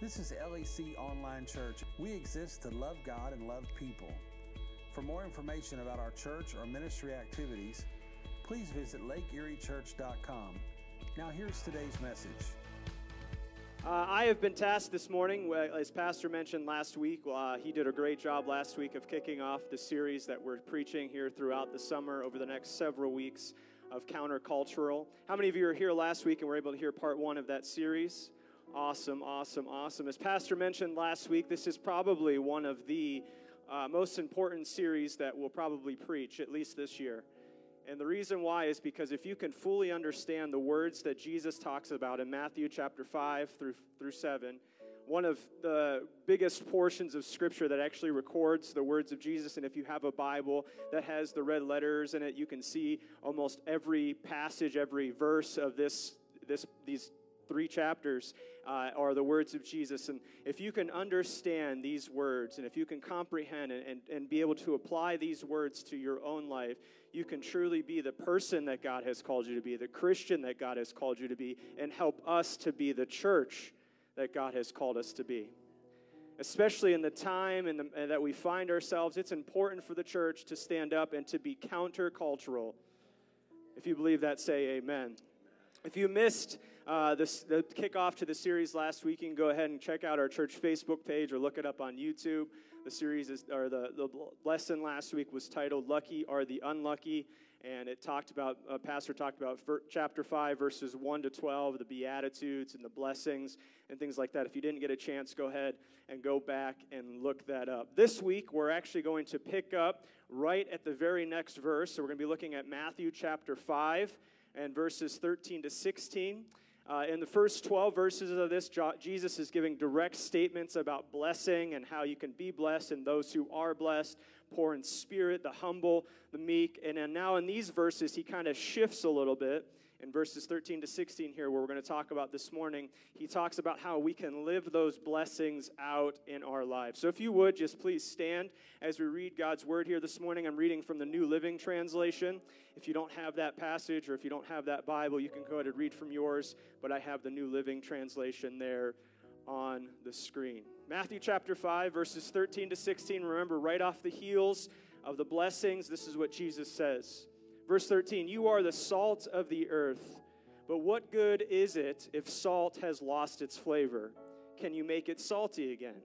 This is LEC Online Church. We exist to love God and love people. For more information about our church or ministry activities, please visit lakeeriechurch.com. Now, here's today's message. Uh, I have been tasked this morning, as Pastor mentioned last week. Uh, he did a great job last week of kicking off the series that we're preaching here throughout the summer over the next several weeks of countercultural. How many of you are here last week and were able to hear part one of that series? Awesome, awesome, awesome. As Pastor mentioned last week, this is probably one of the uh, most important series that we'll probably preach, at least this year. And the reason why is because if you can fully understand the words that Jesus talks about in Matthew chapter 5 through, through 7, one of the biggest portions of scripture that actually records the words of Jesus. And if you have a Bible that has the red letters in it, you can see almost every passage, every verse of this, this, these three chapters uh, are the words of Jesus. And if you can understand these words and if you can comprehend and, and, and be able to apply these words to your own life, you can truly be the person that God has called you to be, the Christian that God has called you to be, and help us to be the church that God has called us to be. Especially in the time and that we find ourselves, it's important for the church to stand up and to be countercultural. If you believe that, say amen. If you missed uh, this, the kickoff to the series last week, you can go ahead and check out our church Facebook page or look it up on YouTube. The series is, or the, the lesson last week was titled Lucky Are the Unlucky. And it talked about, uh, Pastor talked about chapter 5, verses 1 to 12, the Beatitudes and the blessings and things like that. If you didn't get a chance, go ahead and go back and look that up. This week, we're actually going to pick up right at the very next verse. So we're going to be looking at Matthew chapter 5 and verses 13 to 16. Uh, in the first 12 verses of this, Jesus is giving direct statements about blessing and how you can be blessed and those who are blessed, poor in spirit, the humble, the meek. And now in these verses, he kind of shifts a little bit in verses 13 to 16 here, where we're going to talk about this morning, he talks about how we can live those blessings out in our lives. So if you would, just please stand as we read God's word here this morning. I'm reading from the New Living Translation. If you don't have that passage or if you don't have that Bible, you can go ahead and read from yours, but I have the New Living Translation there on the screen. Matthew chapter 5, verses 13 to 16. Remember, right off the heels of the blessings, this is what Jesus says. Verse 13 You are the salt of the earth, but what good is it if salt has lost its flavor? Can you make it salty again?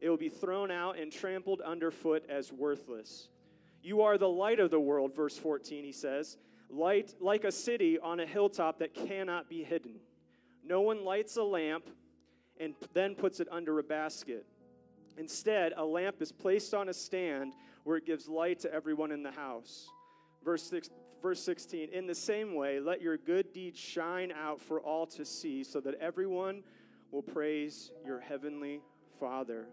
It will be thrown out and trampled underfoot as worthless. You are the light of the world, verse 14, he says. Light like a city on a hilltop that cannot be hidden. No one lights a lamp and then puts it under a basket. Instead, a lamp is placed on a stand where it gives light to everyone in the house. Verse, six, verse 16 In the same way, let your good deeds shine out for all to see, so that everyone will praise your heavenly Father.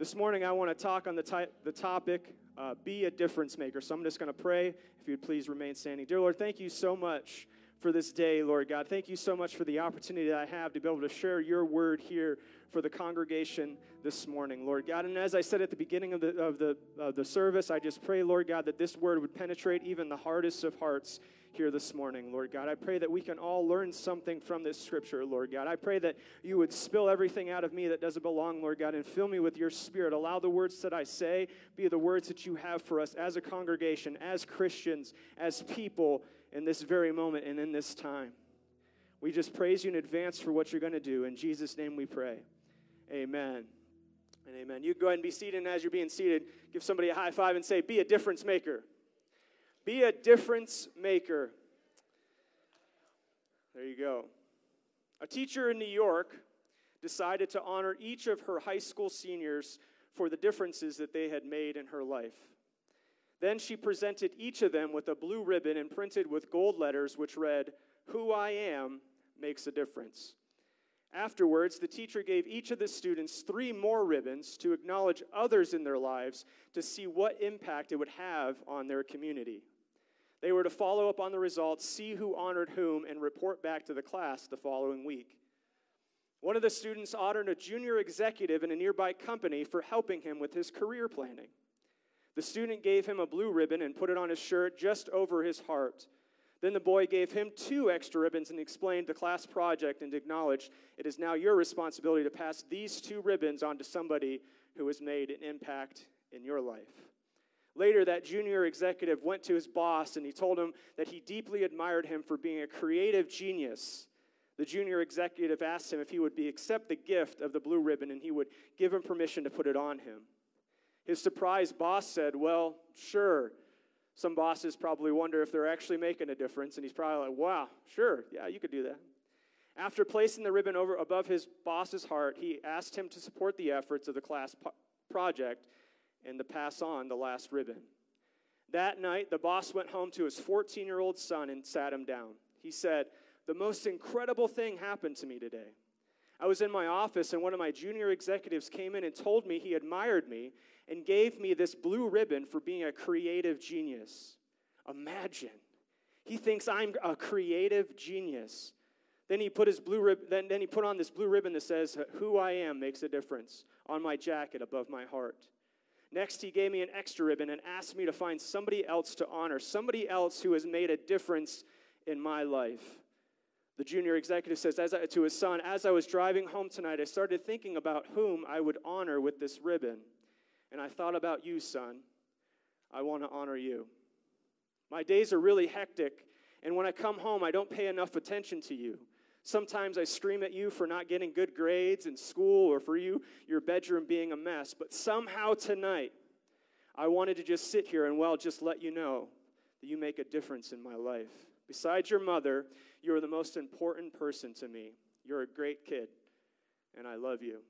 This morning, I want to talk on the, ty- the topic uh, be a difference maker. So I'm just going to pray. If you'd please remain standing. Dear Lord, thank you so much for this day, Lord God. Thank you so much for the opportunity that I have to be able to share your word here for the congregation this morning, Lord God. And as I said at the beginning of the, of the, of the service, I just pray, Lord God, that this word would penetrate even the hardest of hearts here this morning, Lord God. I pray that we can all learn something from this scripture, Lord God. I pray that you would spill everything out of me that doesn't belong, Lord God, and fill me with your spirit. Allow the words that I say be the words that you have for us as a congregation, as Christians, as people in this very moment and in this time. We just praise you in advance for what you're going to do. In Jesus' name we pray. Amen. And amen. You go ahead and be seated, and as you're being seated, give somebody a high five and say, Be a difference maker. Be a difference maker. There you go. A teacher in New York decided to honor each of her high school seniors for the differences that they had made in her life. Then she presented each of them with a blue ribbon imprinted with gold letters, which read, Who I am makes a difference. Afterwards, the teacher gave each of the students three more ribbons to acknowledge others in their lives to see what impact it would have on their community. They were to follow up on the results, see who honored whom, and report back to the class the following week. One of the students honored a junior executive in a nearby company for helping him with his career planning. The student gave him a blue ribbon and put it on his shirt just over his heart. Then the boy gave him two extra ribbons and explained the class project and acknowledged it is now your responsibility to pass these two ribbons on to somebody who has made an impact in your life. Later, that junior executive went to his boss and he told him that he deeply admired him for being a creative genius. The junior executive asked him if he would be, accept the gift of the blue ribbon and he would give him permission to put it on him. His surprised boss said, Well, sure. Some bosses probably wonder if they're actually making a difference, and he's probably like, wow, sure, yeah, you could do that. After placing the ribbon over above his boss's heart, he asked him to support the efforts of the class po- project and to pass on the last ribbon. That night, the boss went home to his 14 year old son and sat him down. He said, The most incredible thing happened to me today. I was in my office, and one of my junior executives came in and told me he admired me and gave me this blue ribbon for being a creative genius. Imagine. He thinks I'm a creative genius. Then he put his blue rib- then, then he put on this blue ribbon that says, Who I am makes a difference on my jacket above my heart. Next, he gave me an extra ribbon and asked me to find somebody else to honor, somebody else who has made a difference in my life. The junior executive says as I, to his son, As I was driving home tonight, I started thinking about whom I would honor with this ribbon. And I thought about you, son. I want to honor you. My days are really hectic, and when I come home, I don't pay enough attention to you. Sometimes I scream at you for not getting good grades in school or for you, your bedroom being a mess. But somehow tonight, I wanted to just sit here and, well, just let you know that you make a difference in my life. Besides your mother, you are the most important person to me. You're a great kid, and I love you.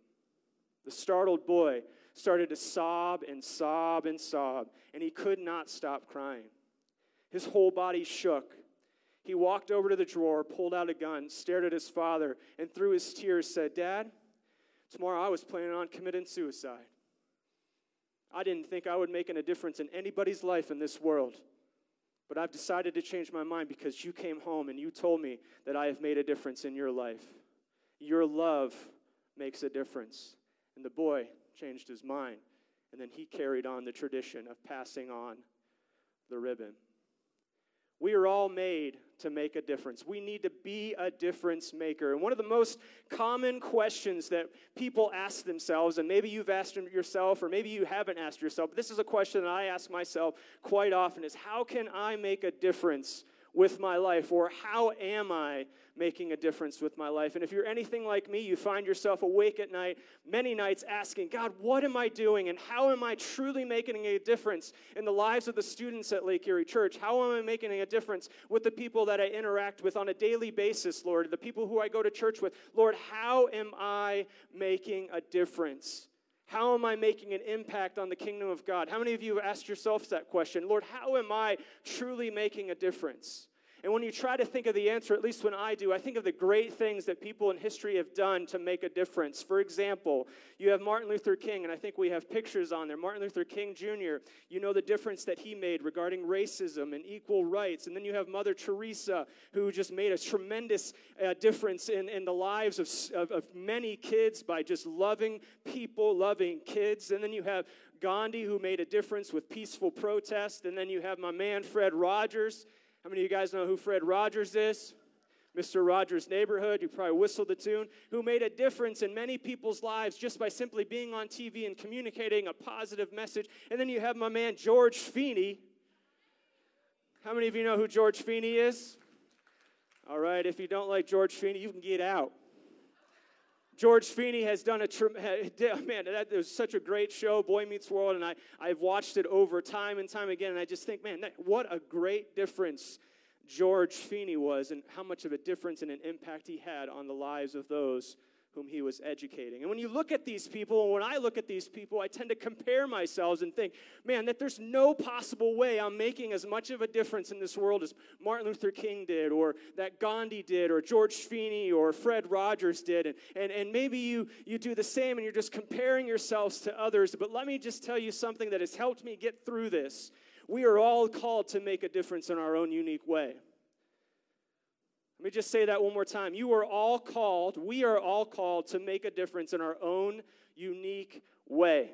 The startled boy started to sob and sob and sob, and he could not stop crying. His whole body shook. He walked over to the drawer, pulled out a gun, stared at his father, and through his tears said, Dad, tomorrow I was planning on committing suicide. I didn't think I would make a difference in anybody's life in this world. But I've decided to change my mind because you came home and you told me that I have made a difference in your life. Your love makes a difference. And the boy changed his mind. And then he carried on the tradition of passing on the ribbon. We are all made to make a difference. We need to be a difference maker. And one of the most common questions that people ask themselves, and maybe you've asked yourself, or maybe you haven't asked yourself, but this is a question that I ask myself quite often is how can I make a difference with my life? Or how am I making a difference with my life? And if you're anything like me, you find yourself awake at night, many nights asking, God, what am I doing? And how am I truly making a difference in the lives of the students at Lake Erie Church? How am I making a difference with the people that I interact with on a daily basis, Lord? The people who I go to church with? Lord, how am I making a difference? How am I making an impact on the kingdom of God? How many of you have asked yourselves that question? Lord, how am I truly making a difference? And when you try to think of the answer, at least when I do, I think of the great things that people in history have done to make a difference. For example, you have Martin Luther King, and I think we have pictures on there. Martin Luther King Jr., you know the difference that he made regarding racism and equal rights. And then you have Mother Teresa, who just made a tremendous uh, difference in, in the lives of, of, of many kids by just loving people, loving kids. And then you have Gandhi, who made a difference with peaceful protest. And then you have my man, Fred Rogers how many of you guys know who Fred Rogers is? Mr. Rogers' Neighborhood, you probably whistled the tune, who made a difference in many people's lives just by simply being on TV and communicating a positive message. And then you have my man George Feeny. How many of you know who George Feeny is? All right, if you don't like George Feeny, you can get out. George Feeny has done a oh, man. That was such a great show, Boy Meets World, and I I've watched it over time and time again, and I just think, man, that, what a great difference George Feeny was, and how much of a difference and an impact he had on the lives of those whom he was educating. And when you look at these people, and when I look at these people, I tend to compare myself and think, man, that there's no possible way I'm making as much of a difference in this world as Martin Luther King did, or that Gandhi did, or George Feeny, or Fred Rogers did. And, and, and maybe you, you do the same and you're just comparing yourselves to others. But let me just tell you something that has helped me get through this. We are all called to make a difference in our own unique way. Let me just say that one more time. You are all called, we are all called to make a difference in our own unique way.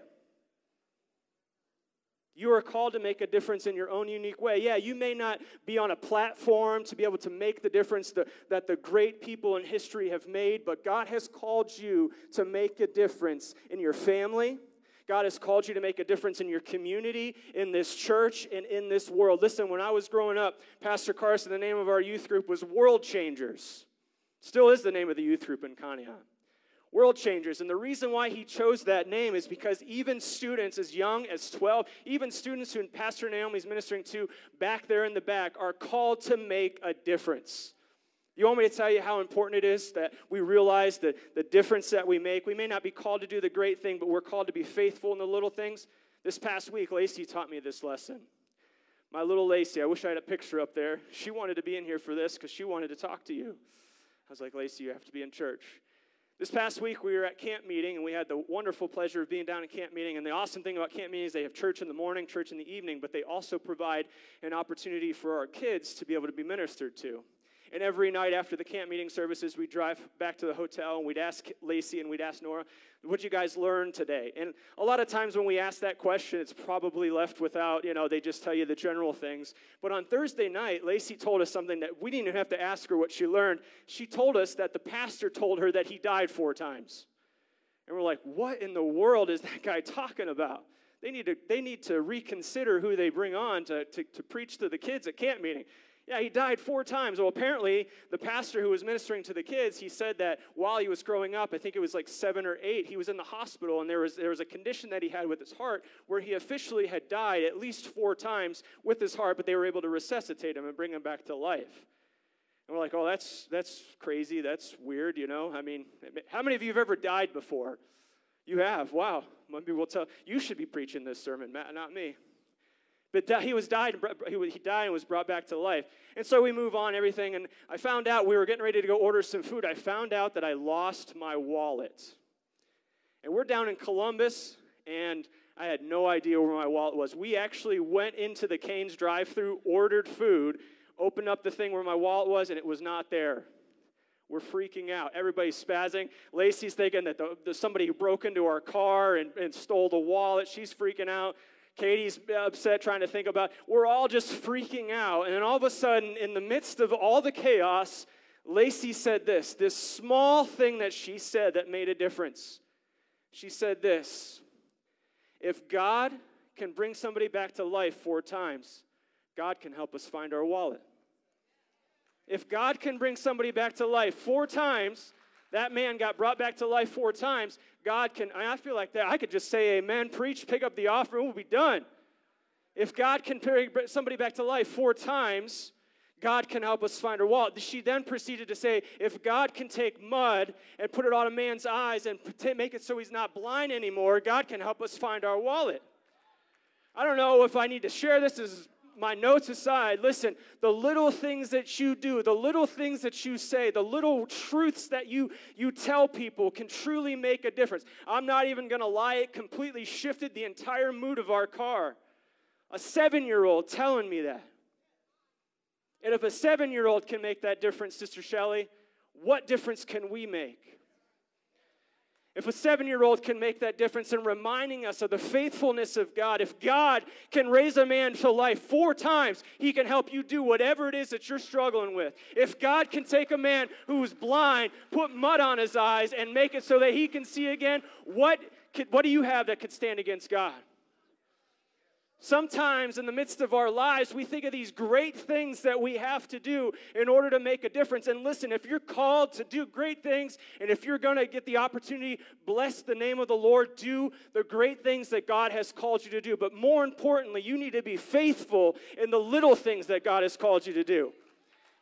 You are called to make a difference in your own unique way. Yeah, you may not be on a platform to be able to make the difference that, that the great people in history have made, but God has called you to make a difference in your family. God has called you to make a difference in your community, in this church, and in this world. Listen, when I was growing up, Pastor Carson, the name of our youth group was World Changers. Still is the name of the youth group in Conneaut world changers. And the reason why he chose that name is because even students as young as 12, even students who Pastor Naomi's ministering to back there in the back, are called to make a difference. You want me to tell you how important it is that we realize the, the difference that we make? We may not be called to do the great thing, but we're called to be faithful in the little things. This past week, Lacey taught me this lesson. My little Lacey, I wish I had a picture up there. She wanted to be in here for this because she wanted to talk to you. I was like, Lacey, you have to be in church. This past week, we were at camp meeting, and we had the wonderful pleasure of being down at camp meeting. And the awesome thing about camp meeting is they have church in the morning, church in the evening, but they also provide an opportunity for our kids to be able to be ministered to. And every night after the camp meeting services, we'd drive back to the hotel and we'd ask Lacey and we'd ask Nora, What'd you guys learn today? And a lot of times when we ask that question, it's probably left without, you know, they just tell you the general things. But on Thursday night, Lacey told us something that we didn't even have to ask her what she learned. She told us that the pastor told her that he died four times. And we're like, What in the world is that guy talking about? They need to, they need to reconsider who they bring on to, to, to preach to the kids at camp meeting. Yeah, he died four times. Well, apparently, the pastor who was ministering to the kids, he said that while he was growing up, I think it was like seven or eight, he was in the hospital, and there was, there was a condition that he had with his heart where he officially had died at least four times with his heart, but they were able to resuscitate him and bring him back to life. And we're like, oh, that's, that's crazy. That's weird, you know? I mean, how many of you have ever died before? You have. Wow. Maybe we'll tell. You should be preaching this sermon, Matt, not me. But he was died, he died and was brought back to life. And so we move on, everything. And I found out we were getting ready to go order some food. I found out that I lost my wallet. And we're down in Columbus, and I had no idea where my wallet was. We actually went into the Canes drive through, ordered food, opened up the thing where my wallet was, and it was not there. We're freaking out. Everybody's spazzing. Lacey's thinking that the, the, somebody broke into our car and, and stole the wallet. She's freaking out. Katie's upset trying to think about. We're all just freaking out. And then all of a sudden, in the midst of all the chaos, Lacey said this this small thing that she said that made a difference. She said this If God can bring somebody back to life four times, God can help us find our wallet. If God can bring somebody back to life four times, that man got brought back to life four times. God can, I feel like that. I could just say amen, preach, pick up the offering, we'll be done. If God can bring somebody back to life four times, God can help us find our wallet. She then proceeded to say, if God can take mud and put it on a man's eyes and make it so he's not blind anymore, God can help us find our wallet. I don't know if I need to share this. This is my notes aside, listen, the little things that you do, the little things that you say, the little truths that you, you tell people can truly make a difference. I'm not even going to lie, it completely shifted the entire mood of our car. A seven year old telling me that. And if a seven year old can make that difference, Sister Shelley, what difference can we make? If a seven year old can make that difference in reminding us of the faithfulness of God, if God can raise a man to life four times, he can help you do whatever it is that you're struggling with. If God can take a man who's blind, put mud on his eyes, and make it so that he can see again, what, could, what do you have that could stand against God? Sometimes in the midst of our lives, we think of these great things that we have to do in order to make a difference. And listen, if you're called to do great things, and if you're going to get the opportunity, bless the name of the Lord, do the great things that God has called you to do. But more importantly, you need to be faithful in the little things that God has called you to do.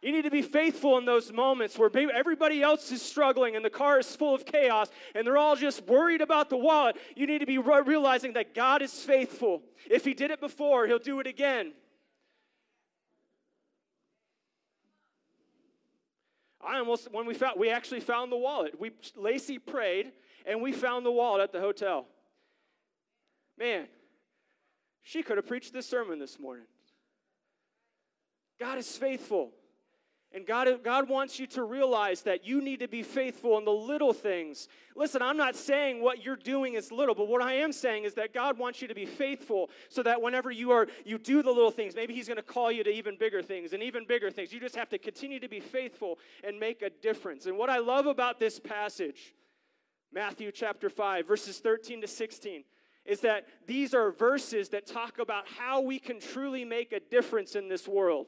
You need to be faithful in those moments where everybody else is struggling and the car is full of chaos and they're all just worried about the wallet. You need to be realizing that God is faithful. If He did it before, He'll do it again. I almost, when we found, we actually found the wallet. We, Lacey prayed and we found the wallet at the hotel. Man, she could have preached this sermon this morning. God is faithful. And God, God wants you to realize that you need to be faithful in the little things. Listen, I'm not saying what you're doing is little, but what I am saying is that God wants you to be faithful so that whenever you are you do the little things, maybe He's going to call you to even bigger things and even bigger things. You just have to continue to be faithful and make a difference. And what I love about this passage, Matthew chapter 5, verses 13 to 16, is that these are verses that talk about how we can truly make a difference in this world.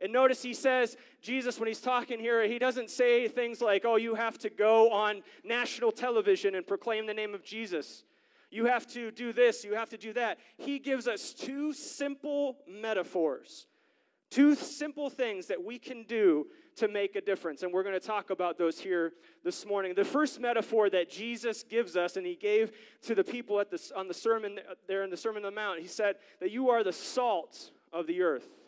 And notice he says, Jesus, when he's talking here, he doesn't say things like, oh, you have to go on national television and proclaim the name of Jesus. You have to do this, you have to do that. He gives us two simple metaphors, two simple things that we can do to make a difference. And we're going to talk about those here this morning. The first metaphor that Jesus gives us, and he gave to the people at on the sermon there in the Sermon on the Mount, he said that you are the salt of the earth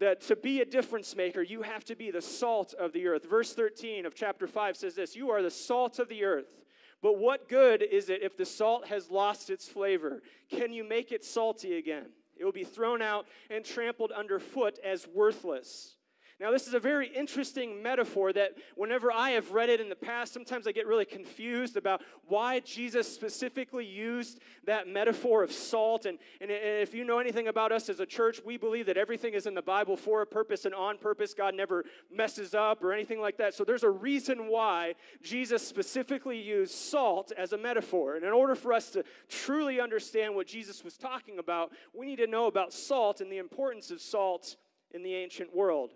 that to be a difference maker, you have to be the salt of the earth. Verse 13 of chapter 5 says this You are the salt of the earth. But what good is it if the salt has lost its flavor? Can you make it salty again? It will be thrown out and trampled underfoot as worthless. Now, this is a very interesting metaphor that whenever I have read it in the past, sometimes I get really confused about why Jesus specifically used that metaphor of salt. And, and if you know anything about us as a church, we believe that everything is in the Bible for a purpose and on purpose. God never messes up or anything like that. So there's a reason why Jesus specifically used salt as a metaphor. And in order for us to truly understand what Jesus was talking about, we need to know about salt and the importance of salt in the ancient world.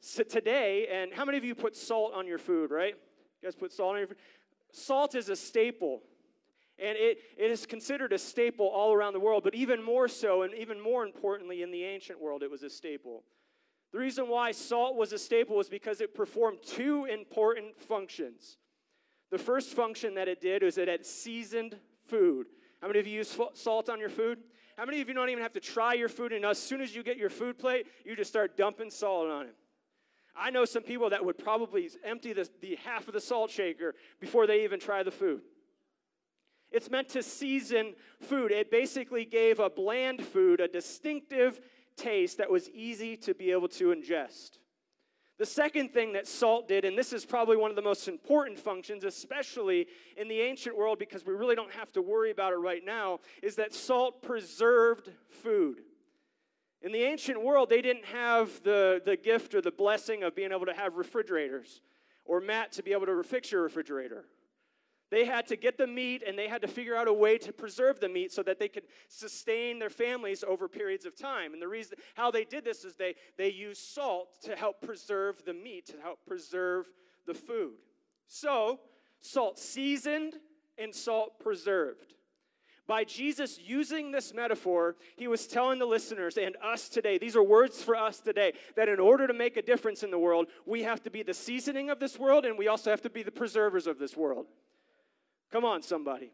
So today, and how many of you put salt on your food, right? You guys put salt on your food? Salt is a staple. And it, it is considered a staple all around the world, but even more so, and even more importantly, in the ancient world, it was a staple. The reason why salt was a staple was because it performed two important functions. The first function that it did was it seasoned food. How many of you use salt on your food? How many of you don't even have to try your food, and as soon as you get your food plate, you just start dumping salt on it? I know some people that would probably empty the, the half of the salt shaker before they even try the food. It's meant to season food. It basically gave a bland food a distinctive taste that was easy to be able to ingest. The second thing that salt did, and this is probably one of the most important functions, especially in the ancient world because we really don't have to worry about it right now, is that salt preserved food. In the ancient world, they didn't have the, the gift or the blessing of being able to have refrigerators or Matt to be able to fix your refrigerator. They had to get the meat and they had to figure out a way to preserve the meat so that they could sustain their families over periods of time. And the reason how they did this is they, they used salt to help preserve the meat, to help preserve the food. So, salt seasoned and salt preserved. By Jesus using this metaphor, he was telling the listeners and us today, these are words for us today, that in order to make a difference in the world, we have to be the seasoning of this world and we also have to be the preservers of this world. Come on, somebody.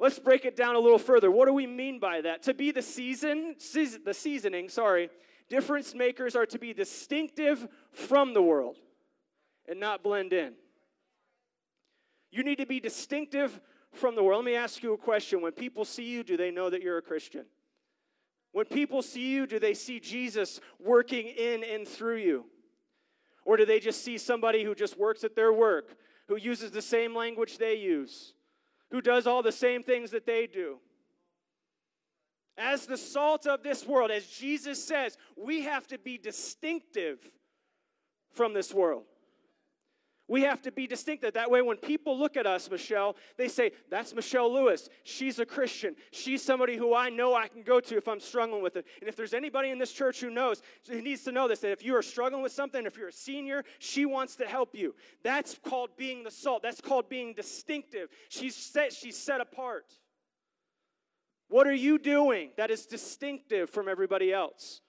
Let's break it down a little further. What do we mean by that? To be the season, season the seasoning, sorry, difference makers are to be distinctive from the world and not blend in. You need to be distinctive from the world. Let me ask you a question. When people see you, do they know that you're a Christian? When people see you, do they see Jesus working in and through you? Or do they just see somebody who just works at their work, who uses the same language they use, who does all the same things that they do? As the salt of this world, as Jesus says, we have to be distinctive from this world. We have to be distinctive. That way, when people look at us, Michelle, they say, That's Michelle Lewis. She's a Christian. She's somebody who I know I can go to if I'm struggling with it. And if there's anybody in this church who knows, who needs to know this, that if you are struggling with something, if you're a senior, she wants to help you. That's called being the salt. That's called being distinctive. She's set, she's set apart. What are you doing that is distinctive from everybody else?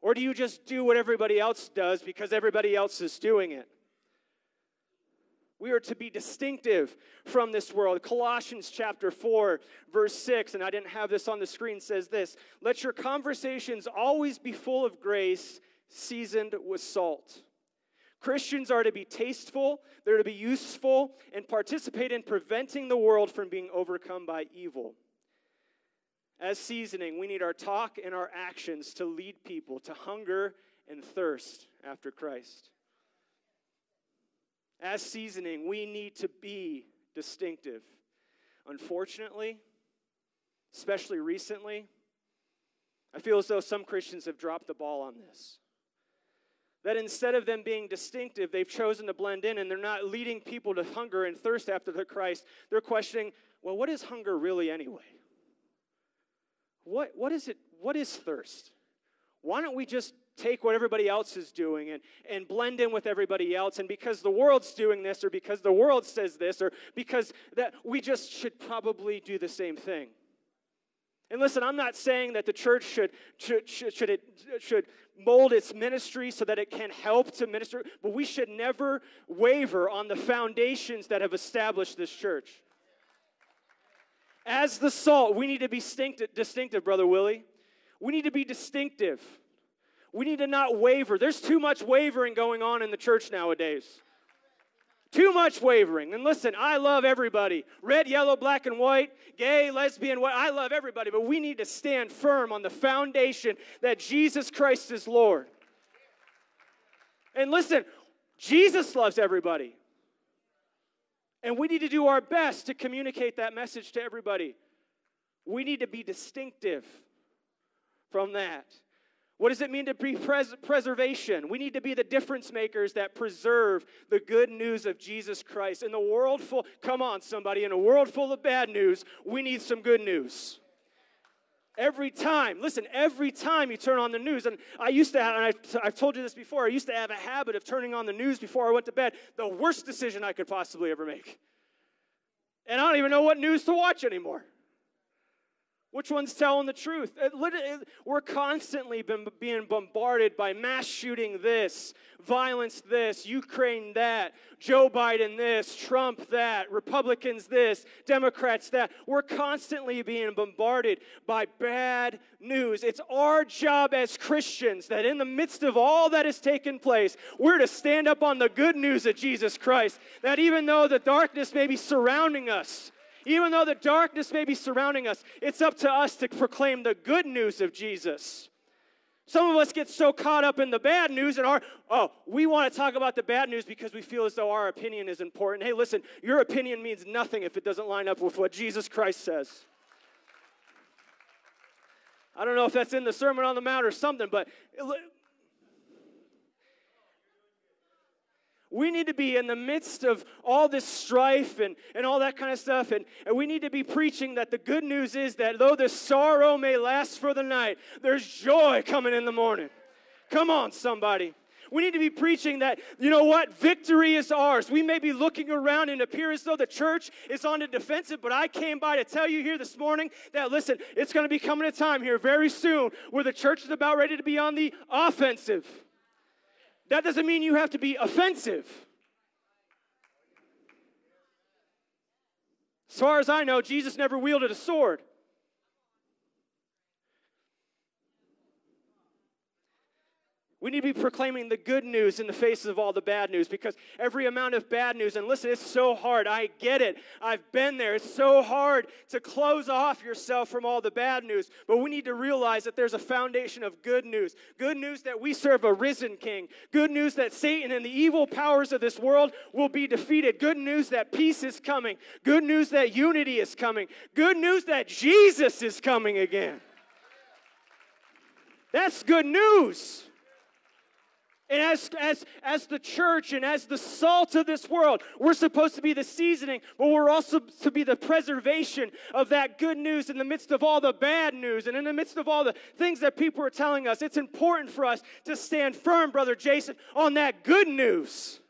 Or do you just do what everybody else does because everybody else is doing it? We are to be distinctive from this world. Colossians chapter 4, verse 6, and I didn't have this on the screen, says this Let your conversations always be full of grace, seasoned with salt. Christians are to be tasteful, they're to be useful, and participate in preventing the world from being overcome by evil. As seasoning, we need our talk and our actions to lead people to hunger and thirst after Christ. As seasoning, we need to be distinctive. Unfortunately, especially recently, I feel as though some Christians have dropped the ball on this. That instead of them being distinctive, they've chosen to blend in and they're not leading people to hunger and thirst after the Christ. They're questioning, well, what is hunger really anyway? What, what is it? What is thirst? Why don't we just take what everybody else is doing and, and blend in with everybody else? And because the world's doing this, or because the world says this, or because that we just should probably do the same thing. And listen, I'm not saying that the church should, should, should, should, it, should mold its ministry so that it can help to minister, but we should never waver on the foundations that have established this church. As the salt, we need to be distinctive, distinctive, Brother Willie. We need to be distinctive. We need to not waver. There's too much wavering going on in the church nowadays. Too much wavering. And listen, I love everybody red, yellow, black, and white, gay, lesbian, white. I love everybody, but we need to stand firm on the foundation that Jesus Christ is Lord. And listen, Jesus loves everybody. And we need to do our best to communicate that message to everybody. We need to be distinctive from that. What does it mean to be pres- preservation? We need to be the difference makers that preserve the good news of Jesus Christ. In the world full, come on, somebody, in a world full of bad news, we need some good news. Every time, listen, every time you turn on the news, and I used to have, and I, I've told you this before, I used to have a habit of turning on the news before I went to bed, the worst decision I could possibly ever make. And I don't even know what news to watch anymore. Which one's telling the truth? we're constantly been, being bombarded by mass shooting this, violence this, Ukraine that, Joe Biden this, Trump that, Republicans this, Democrats that. We're constantly being bombarded by bad news. It's our job as Christians that in the midst of all that has taken place, we're to stand up on the good news of Jesus Christ. That even though the darkness may be surrounding us, even though the darkness may be surrounding us, it's up to us to proclaim the good news of Jesus. Some of us get so caught up in the bad news and our, oh, we want to talk about the bad news because we feel as though our opinion is important. Hey, listen, your opinion means nothing if it doesn't line up with what Jesus Christ says. I don't know if that's in the Sermon on the Mount or something, but We need to be in the midst of all this strife and, and all that kind of stuff. And, and we need to be preaching that the good news is that though the sorrow may last for the night, there's joy coming in the morning. Come on, somebody. We need to be preaching that, you know what, victory is ours. We may be looking around and appear as though the church is on the defensive, but I came by to tell you here this morning that, listen, it's going to be coming a time here very soon where the church is about ready to be on the offensive. That doesn't mean you have to be offensive. As far as I know, Jesus never wielded a sword. We need to be proclaiming the good news in the face of all the bad news because every amount of bad news, and listen, it's so hard. I get it. I've been there. It's so hard to close off yourself from all the bad news. But we need to realize that there's a foundation of good news. Good news that we serve a risen king. Good news that Satan and the evil powers of this world will be defeated. Good news that peace is coming. Good news that unity is coming. Good news that Jesus is coming again. That's good news. And as, as, as the church and as the salt of this world, we're supposed to be the seasoning, but we're also to be the preservation of that good news in the midst of all the bad news and in the midst of all the things that people are telling us. It's important for us to stand firm, Brother Jason, on that good news.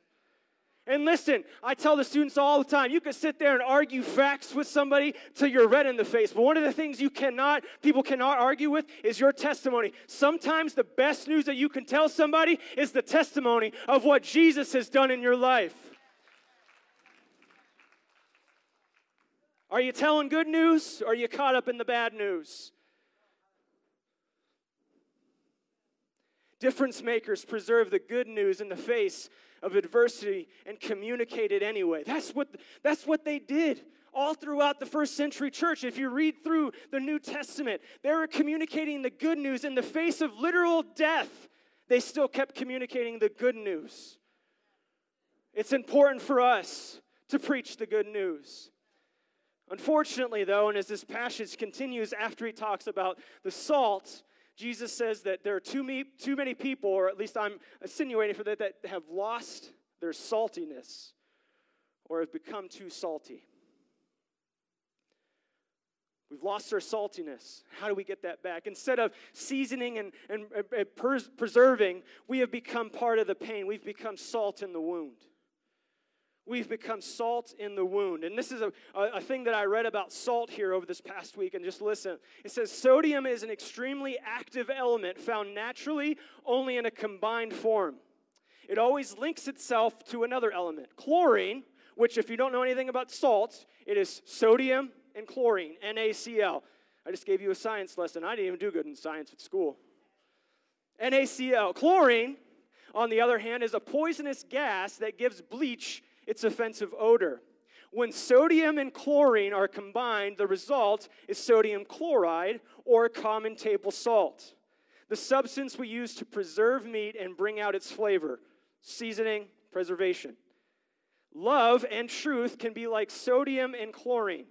And listen, I tell the students all the time, you can sit there and argue facts with somebody till you're red in the face. But one of the things you cannot, people cannot argue with is your testimony. Sometimes the best news that you can tell somebody is the testimony of what Jesus has done in your life. Are you telling good news or are you caught up in the bad news? Difference makers preserve the good news in the face of adversity and communicate it anyway. That's what, that's what they did all throughout the first century church. If you read through the New Testament, they were communicating the good news in the face of literal death. They still kept communicating the good news. It's important for us to preach the good news. Unfortunately, though, and as this passage continues after he talks about the salt, Jesus says that there are too many, too many people, or at least I'm insinuating for that, that have lost their saltiness or have become too salty. We've lost our saltiness. How do we get that back? Instead of seasoning and, and, and pers- preserving, we have become part of the pain. We've become salt in the wound. We've become salt in the wound. And this is a, a, thing that I read about salt here over this past week. And just listen it says sodium is an extremely active element found naturally only in a combined form. It always links itself to another element. Chlorine, which, if you don't know anything about salts, it is sodium and chlorine, NaCl. I just gave you a science lesson. I didn't even do good in science at school. NaCl. Chlorine, on the other hand, is a poisonous gas that gives bleach its offensive odor. When sodium and chlorine are combined, the result is sodium chloride or common table salt, the substance we use to preserve meat and bring out its flavor, seasoning, preservation. Love and truth can be like sodium and chlorine.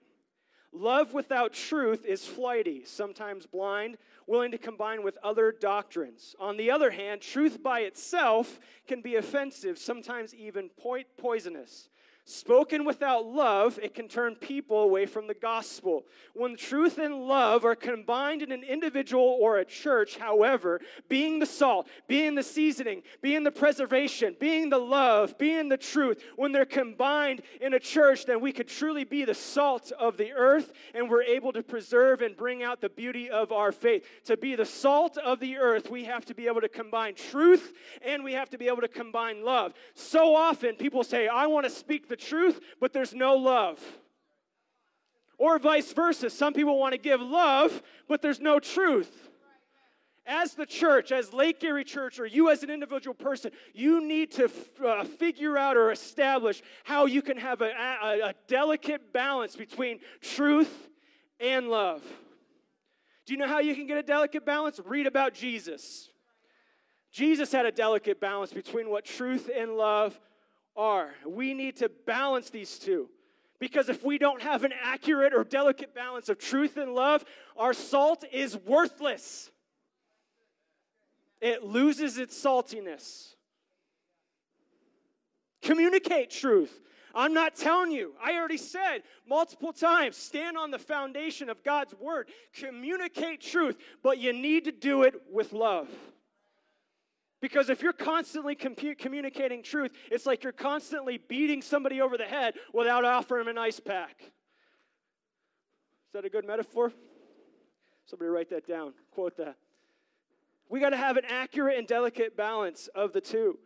Love without truth is flighty, sometimes blind, willing to combine with other doctrines. On the other hand, truth by itself can be offensive, sometimes even poisonous. Spoken without love, it can turn people away from the gospel. When truth and love are combined in an individual or a church, however, being the salt, being the seasoning, being the preservation, being the love, being the truth, when they're combined in a church, then we could truly be the salt of the earth and we're able to preserve and bring out the beauty of our faith. To be the salt of the earth, we have to be able to combine truth and we have to be able to combine love. So often people say, I want to speak the truth, but there's no love. Or vice versa. Some people want to give love, but there's no truth. As the church, as Lake Erie Church, or you as an individual person, you need to f- uh, figure out or establish how you can have a, a, a delicate balance between truth and love. Do you know how you can get a delicate balance? Read about Jesus. Jesus had a delicate balance between what truth and love are. We need to balance these two. Because if we don't have an accurate or delicate balance of truth and love, our salt is worthless. It loses its saltiness. Communicate truth. I'm not telling you. I already said multiple times stand on the foundation of God's word. Communicate truth, but you need to do it with love. Because if you're constantly communicating truth, it's like you're constantly beating somebody over the head without offering them an ice pack. Is that a good metaphor? Somebody write that down, quote that. We got to have an accurate and delicate balance of the two.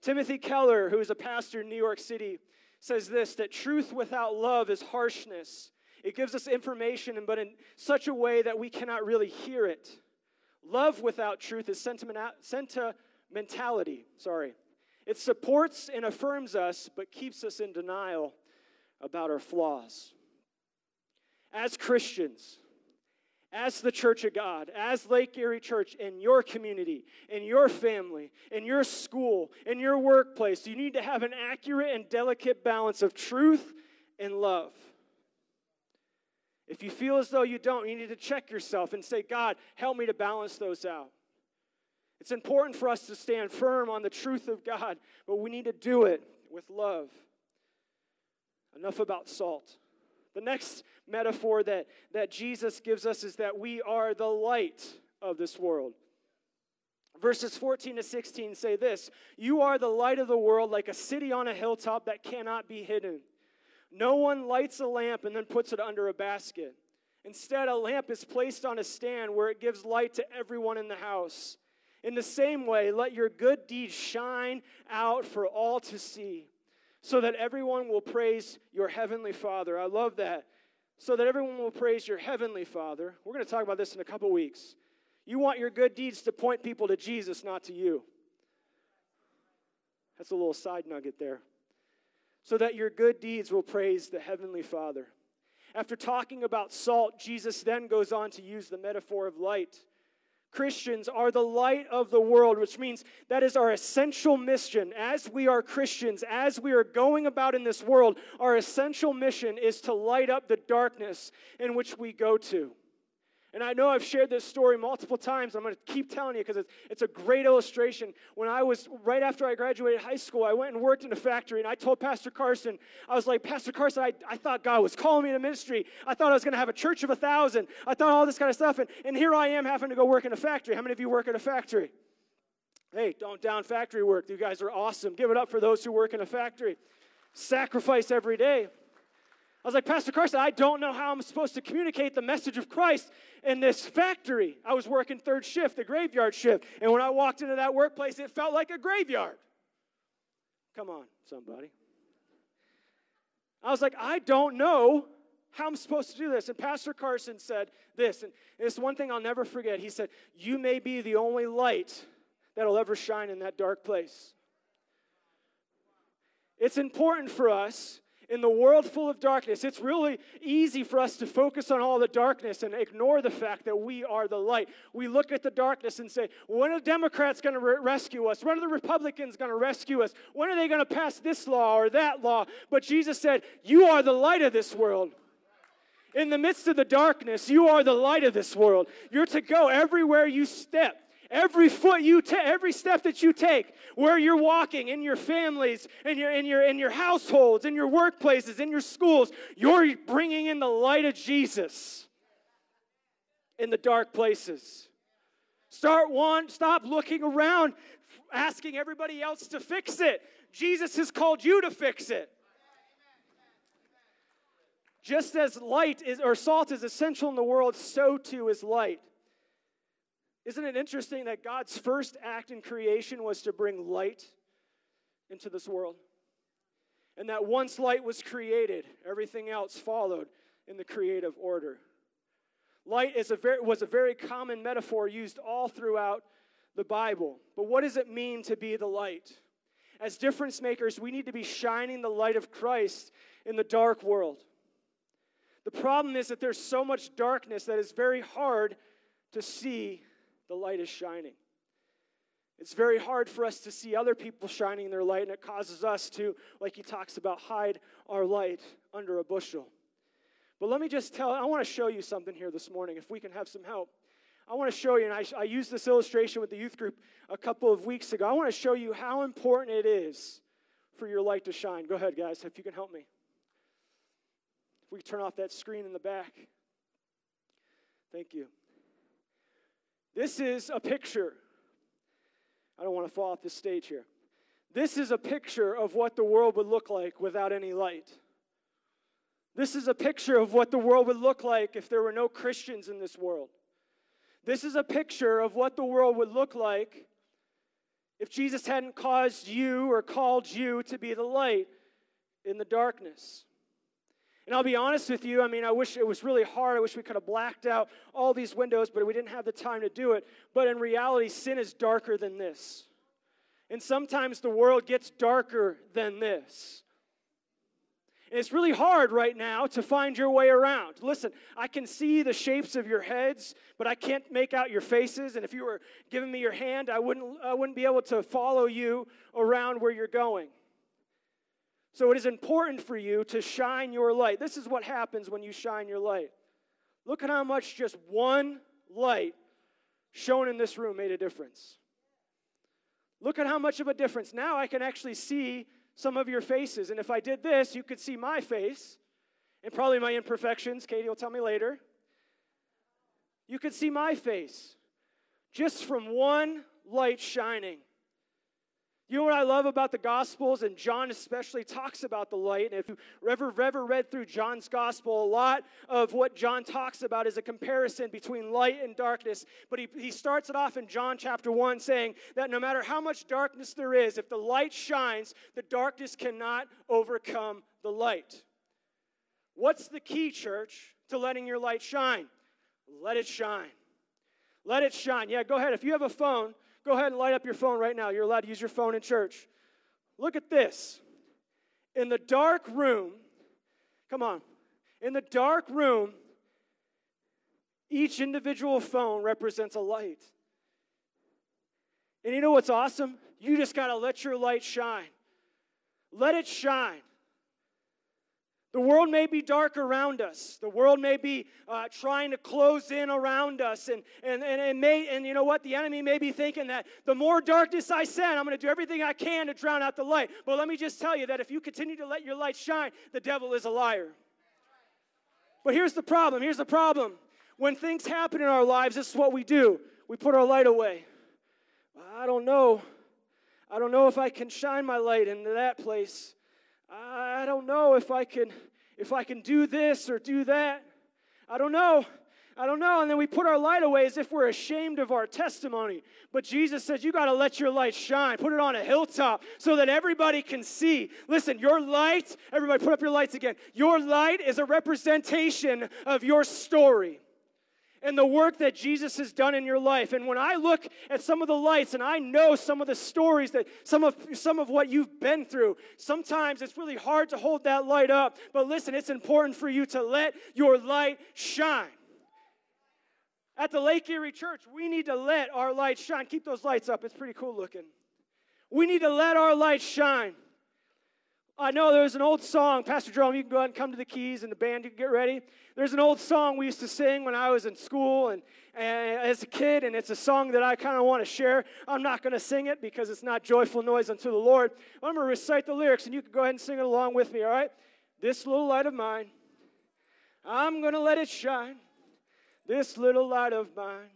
Timothy Keller, who is a pastor in New York City, says this that truth without love is harshness. It gives us information, but in such a way that we cannot really hear it. Love without truth is sentimentality. Sorry. It supports and affirms us, but keeps us in denial about our flaws. As Christians, as the church of God, as Lake Erie Church, in your community, in your family, in your school, in your workplace, you need to have an accurate and delicate balance of truth and love. If you feel as though you don't, you need to check yourself and say, God, help me to balance those out. It's important for us to stand firm on the truth of God, but we need to do it with love. Enough about salt. The next metaphor that, that Jesus gives us is that we are the light of this world. Verses 14 to 16 say this You are the light of the world, like a city on a hilltop that cannot be hidden. No one lights a lamp and then puts it under a basket. Instead, a lamp is placed on a stand where it gives light to everyone in the house. In the same way, let your good deeds shine out for all to see, so that everyone will praise your heavenly Father. I love that. So that everyone will praise your heavenly Father. We're going to talk about this in a couple weeks. You want your good deeds to point people to Jesus, not to you. That's a little side nugget there. So that your good deeds will praise the Heavenly Father. After talking about salt, Jesus then goes on to use the metaphor of light. Christians are the light of the world, which means that is our essential mission. As we are Christians, as we are going about in this world, our essential mission is to light up the darkness in which we go to. And I know I've shared this story multiple times. I'm going to keep telling you because it's, it's a great illustration. When I was, right after I graduated high school, I went and worked in a factory, and I told Pastor Carson, I was like, Pastor Carson, I, I thought God was calling me to ministry. I thought I was going to have a church of a thousand. I thought all this kind of stuff. And, and here I am having to go work in a factory. How many of you work in a factory? Hey, don't down factory work. You guys are awesome. Give it up for those who work in a factory. Sacrifice every day. I was like, Pastor Carson, I don't know how I'm supposed to communicate the message of Christ in this factory. I was working third shift, the graveyard shift. And when I walked into that workplace, it felt like a graveyard. Come on, somebody. I was like, I don't know how I'm supposed to do this. And Pastor Carson said this, and it's one thing I'll never forget. He said, You may be the only light that'll ever shine in that dark place. It's important for us in the world full of darkness, it's really easy for us to focus on all the darkness and ignore the fact that we are the light. We look at the darkness and say, when are the Democrats going to re- rescue us? When are the Republicans going to rescue us? When are they going to pass this law or that law? But Jesus said, You are the light of this world. In the midst of the darkness, you are the light of this world. You're to go everywhere you step. Every foot you take, every step that you take, where you're walking, in your families, in your, in, your, in your households, in your workplaces, in your schools, you're bringing in the light of Jesus in the dark places. Start one, stop looking around, asking everybody else to fix it. Jesus has called you to fix it. Just as light is or salt is essential in the world, so too is light. Isn't it interesting that God's first act in creation was to bring light into this world? And that once light was created, everything else followed in the creative order. Light is a very, was a very common metaphor used all throughout the Bible. But what does it mean to be the light? As difference makers, we need to be shining the light of Christ in the dark world. The problem is that there's so much darkness that it's very hard to see the light is shining. It's very hard for us to see other people shining their light, and it causes us to, like he talks about, hide our light under a bushel. But let me just tell, I want to show you something here this morning, if we can have some help. I want to show you, and I, I used this illustration with the youth group a couple of weeks ago. I want to show you how important it is for your light to shine. Go ahead, guys, if you can help me. If we turn off that screen in the back. Thank you. This is a picture. I don't want to fall off the stage here. This is a picture of what the world would look like without any light. This is a picture of what the world would look like if there were no Christians in this world. This is a picture of what the world would look like if Jesus hadn't caused you or called you to be the light in the darkness. And I'll be honest with you, I mean, I wish it was really hard. I wish we could have blacked out all these windows, but we didn't have the time to do it. But in reality, sin is darker than this. And sometimes the world gets darker than this. And it's really hard right now to find your way around. Listen, I can see the shapes of your heads, but I can't make out your faces. And if you were giving me your hand, I wouldn't, I wouldn't be able to follow you around where you're going. So it is important for you to shine your light. This is what happens when you shine your light. Look at how much just one light shown in this room made a difference. Look at how much of a difference. Now I can actually see some of your faces. And if I did this, you could see my face and probably my imperfections. Katie will tell me later. You could see my face just from one light shining. You know what I love about the Gospels, and John especially talks about the light. And if you've ever, ever read through John's Gospel, a lot of what John talks about is a comparison between light and darkness. But he, he starts it off in John chapter 1 saying that no matter how much darkness there is, if the light shines, the darkness cannot overcome the light. What's the key, church, to letting your light shine? Let it shine. Let it shine. Yeah, go ahead. If you have a phone, go ahead and light up your phone right now. You're allowed to use your phone in church. Look at this. In the dark room, come on, in the dark room, each individual phone represents a light. And you know what's awesome? You just got to let your light shine. Let it shine. The world may be dark around us. The world may be uh, trying to close in around us. And, and, and, and, may, and you know what? The enemy may be thinking that the more darkness I send, I'm going to do everything I can to drown out the light. But let me just tell you that if you continue to let your light shine, the devil is a liar. But here's the problem. Here's the problem. When things happen in our lives, this is what we do we put our light away. I don't know. I don't know if I can shine my light into that place. I don't know if I can if I can do this or do that. I don't know. I don't know. And then we put our light away as if we're ashamed of our testimony. But Jesus says, You got to let your light shine. Put it on a hilltop so that everybody can see. Listen, your light, everybody put up your lights again. Your light is a representation of your story and the work that Jesus has done in your life. And when I look at some of the lights and I know some of the stories that some of some of what you've been through, sometimes it's really hard to hold that light up. But listen, it's important for you to let your light shine. At the Lake Erie Church, we need to let our light shine. Keep those lights up. It's pretty cool looking. We need to let our light shine. I know there's an old song, Pastor Jerome, you can go ahead and come to the keys and the band, you can get ready. There's an old song we used to sing when I was in school and, and as a kid, and it's a song that I kind of want to share. I'm not going to sing it because it's not joyful noise unto the Lord. I'm going to recite the lyrics, and you can go ahead and sing it along with me, all right? This little light of mine, I'm going to let it shine. This little light of mine,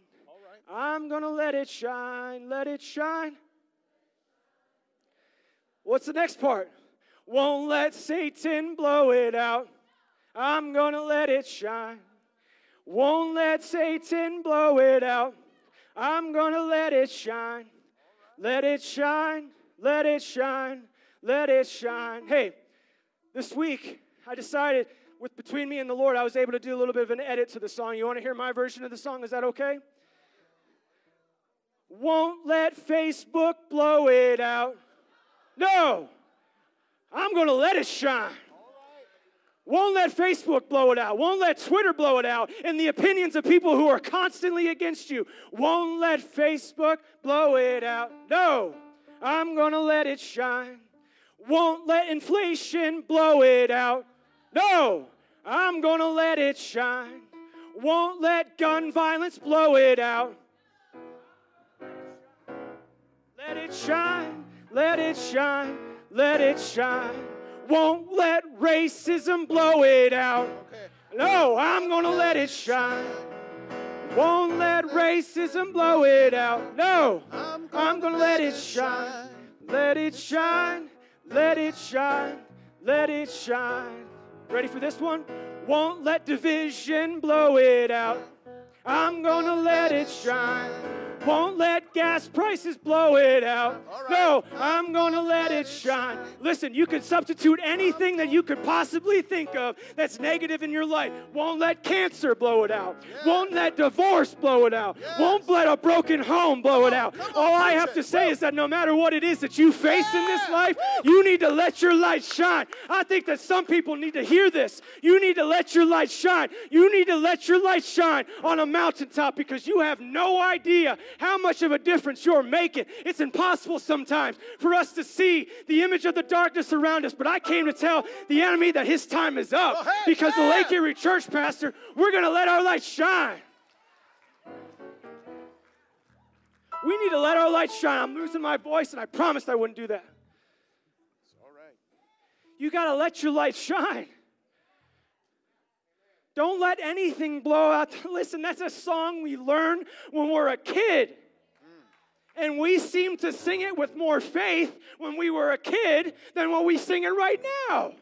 I'm going to let it shine, let it shine. What's the next part? Won't let Satan blow it out. I'm gonna let it shine. Won't let Satan blow it out. I'm gonna let it shine. Let it shine. Let it shine. Let it shine. Hey, this week I decided with between me and the Lord, I was able to do a little bit of an edit to the song. You want to hear my version of the song? Is that okay? Won't let Facebook blow it out. No. I'm going to let it shine. Won't let Facebook blow it out. Won't let Twitter blow it out. And the opinions of people who are constantly against you. Won't let Facebook blow it out. No, I'm going to let it shine. Won't let inflation blow it out. No, I'm going to let it shine. Won't let gun violence blow it out. Let it shine. Let it shine let it shine. Won't let racism blow it out. No, I'm gonna let it shine. Won't let racism blow it out. No, I'm gonna let it shine. Let it shine. Let it shine. Let it shine. Ready for this one? Won't let division blow it out. I'm gonna let it shine. Won't let gas prices blow it out. Right. No, I'm going to let it shine. Listen, you can substitute anything that you could possibly think of that's negative in your life. Won't let cancer blow it out. Yes. Won't let divorce blow it out. Yes. Won't let a broken home blow it out. All I have to say is that no matter what it is that you face in this life, you need to let your light shine. I think that some people need to hear this. You need to let your light shine. You need to let your light shine on a mountaintop because you have no idea how much of a difference you're making. It's impossible sometimes for us to see the image of the darkness around us, but I came to tell the enemy that his time is up oh, hey, because the Lake Erie Church pastor, we're going to let our light shine. We need to let our light shine. I'm losing my voice, and I promised I wouldn't do that. It's all right. You got to let your light shine. Don't let anything blow out. Listen, that's a song we learned when we're a kid. And we seem to sing it with more faith when we were a kid than when we sing it right now. Mm.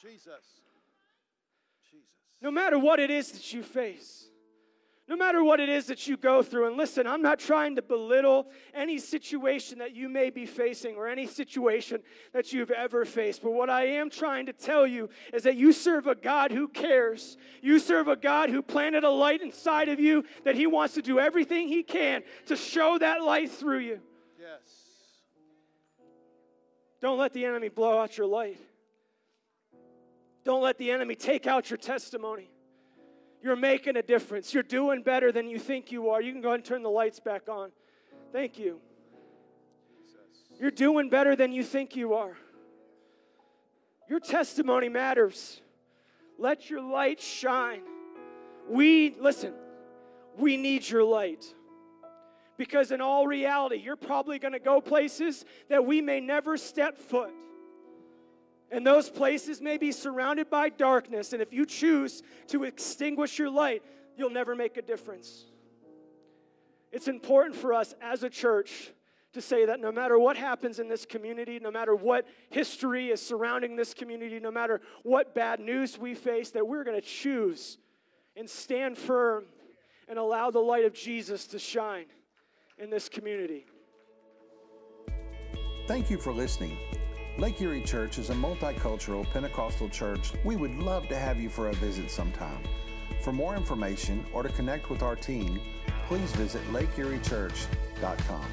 Jesus. Jesus. No matter what it is that you face, No matter what it is that you go through, and listen, I'm not trying to belittle any situation that you may be facing or any situation that you've ever faced, but what I am trying to tell you is that you serve a God who cares. You serve a God who planted a light inside of you that He wants to do everything He can to show that light through you. Yes. Don't let the enemy blow out your light. Don't let the enemy take out your testimony. You're making a difference. You're doing better than you think you are. You can go ahead and turn the lights back on. Thank you. You're doing better than you think you are. Your testimony matters. Let your light shine. We, listen, we need your light. Because in all reality, you're probably going to go places that we may never step foot. And those places may be surrounded by darkness. And if you choose to extinguish your light, you'll never make a difference. It's important for us as a church to say that no matter what happens in this community, no matter what history is surrounding this community, no matter what bad news we face, that we're going to choose and stand firm and allow the light of Jesus to shine in this community. Thank you for listening. Lake Erie Church is a multicultural Pentecostal church. We would love to have you for a visit sometime. For more information or to connect with our team, please visit lakeeriechurch.com.